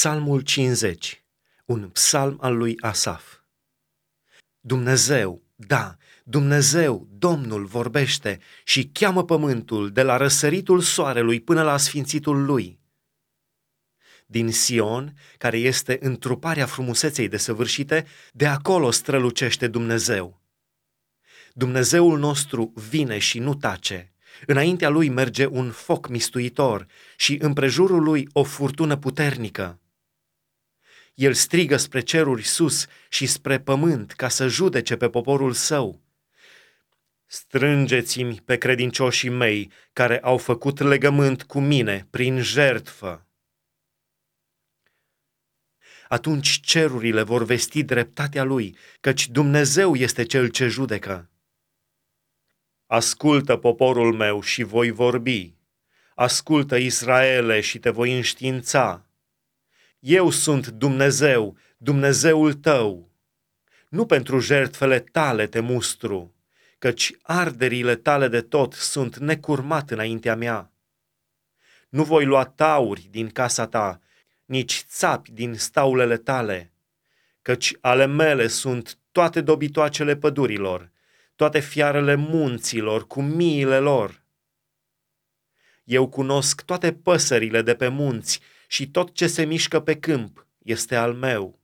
Psalmul 50, un psalm al lui Asaf. Dumnezeu, da, Dumnezeu, Domnul vorbește și cheamă pământul de la răsăritul soarelui până la sfințitul lui. Din Sion, care este întruparea frumuseței desăvârșite, de acolo strălucește Dumnezeu. Dumnezeul nostru vine și nu tace. Înaintea lui merge un foc mistuitor și împrejurul lui o furtună puternică. El strigă spre ceruri sus și spre pământ ca să judece pe poporul său. Strângeți-mi pe credincioșii mei care au făcut legământ cu mine prin jertfă. Atunci cerurile vor vesti dreptatea lui, căci Dumnezeu este cel ce judecă. Ascultă poporul meu și voi vorbi. Ascultă Israele și te voi înștiința. Eu sunt Dumnezeu, Dumnezeul tău. Nu pentru jertfele tale te mustru, căci arderile tale de tot sunt necurmat înaintea mea. Nu voi lua tauri din casa ta, nici țapi din staulele tale, căci ale mele sunt toate dobitoacele pădurilor, toate fiarele munților cu miile lor. Eu cunosc toate păsările de pe munți și tot ce se mișcă pe câmp este al meu.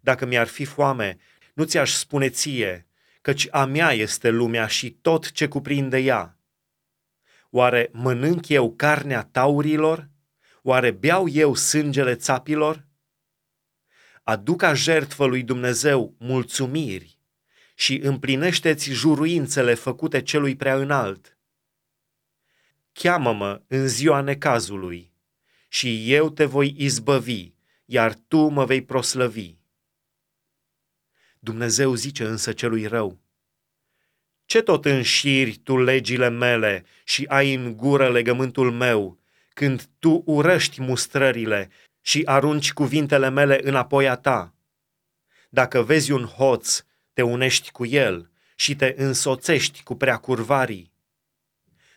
Dacă mi-ar fi foame, nu ți-aș spune ție, căci a mea este lumea și tot ce cuprinde ea. Oare mănânc eu carnea taurilor? Oare beau eu sângele țapilor? Aduc a jertfă lui Dumnezeu mulțumiri și împlinește-ți juruințele făcute celui prea înalt. Cheamă-mă în ziua necazului și eu te voi izbăvi, iar tu mă vei proslăvi. Dumnezeu zice însă celui rău, Ce tot înșiri tu legile mele și ai în gură legământul meu, când tu urăști mustrările și arunci cuvintele mele înapoi a ta? Dacă vezi un hoț, te unești cu el și te însoțești cu preacurvarii.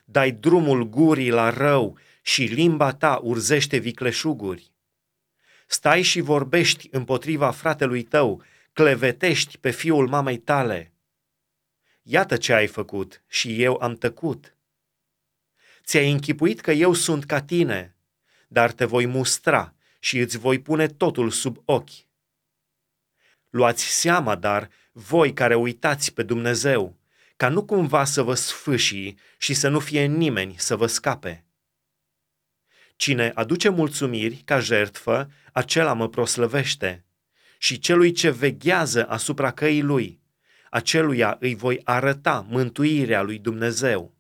Dai drumul gurii la rău și limba ta urzește vicleșuguri. Stai și vorbești împotriva fratelui tău, clevetești pe fiul mamei tale. Iată ce ai făcut și eu am tăcut. Ți-ai închipuit că eu sunt ca tine, dar te voi mustra și îți voi pune totul sub ochi. Luați seama, dar, voi care uitați pe Dumnezeu, ca nu cumva să vă sfâșii și să nu fie nimeni să vă scape. Cine aduce mulțumiri ca jertfă, acela mă proslăvește. Și celui ce veghează asupra căii lui, aceluia îi voi arăta mântuirea lui Dumnezeu.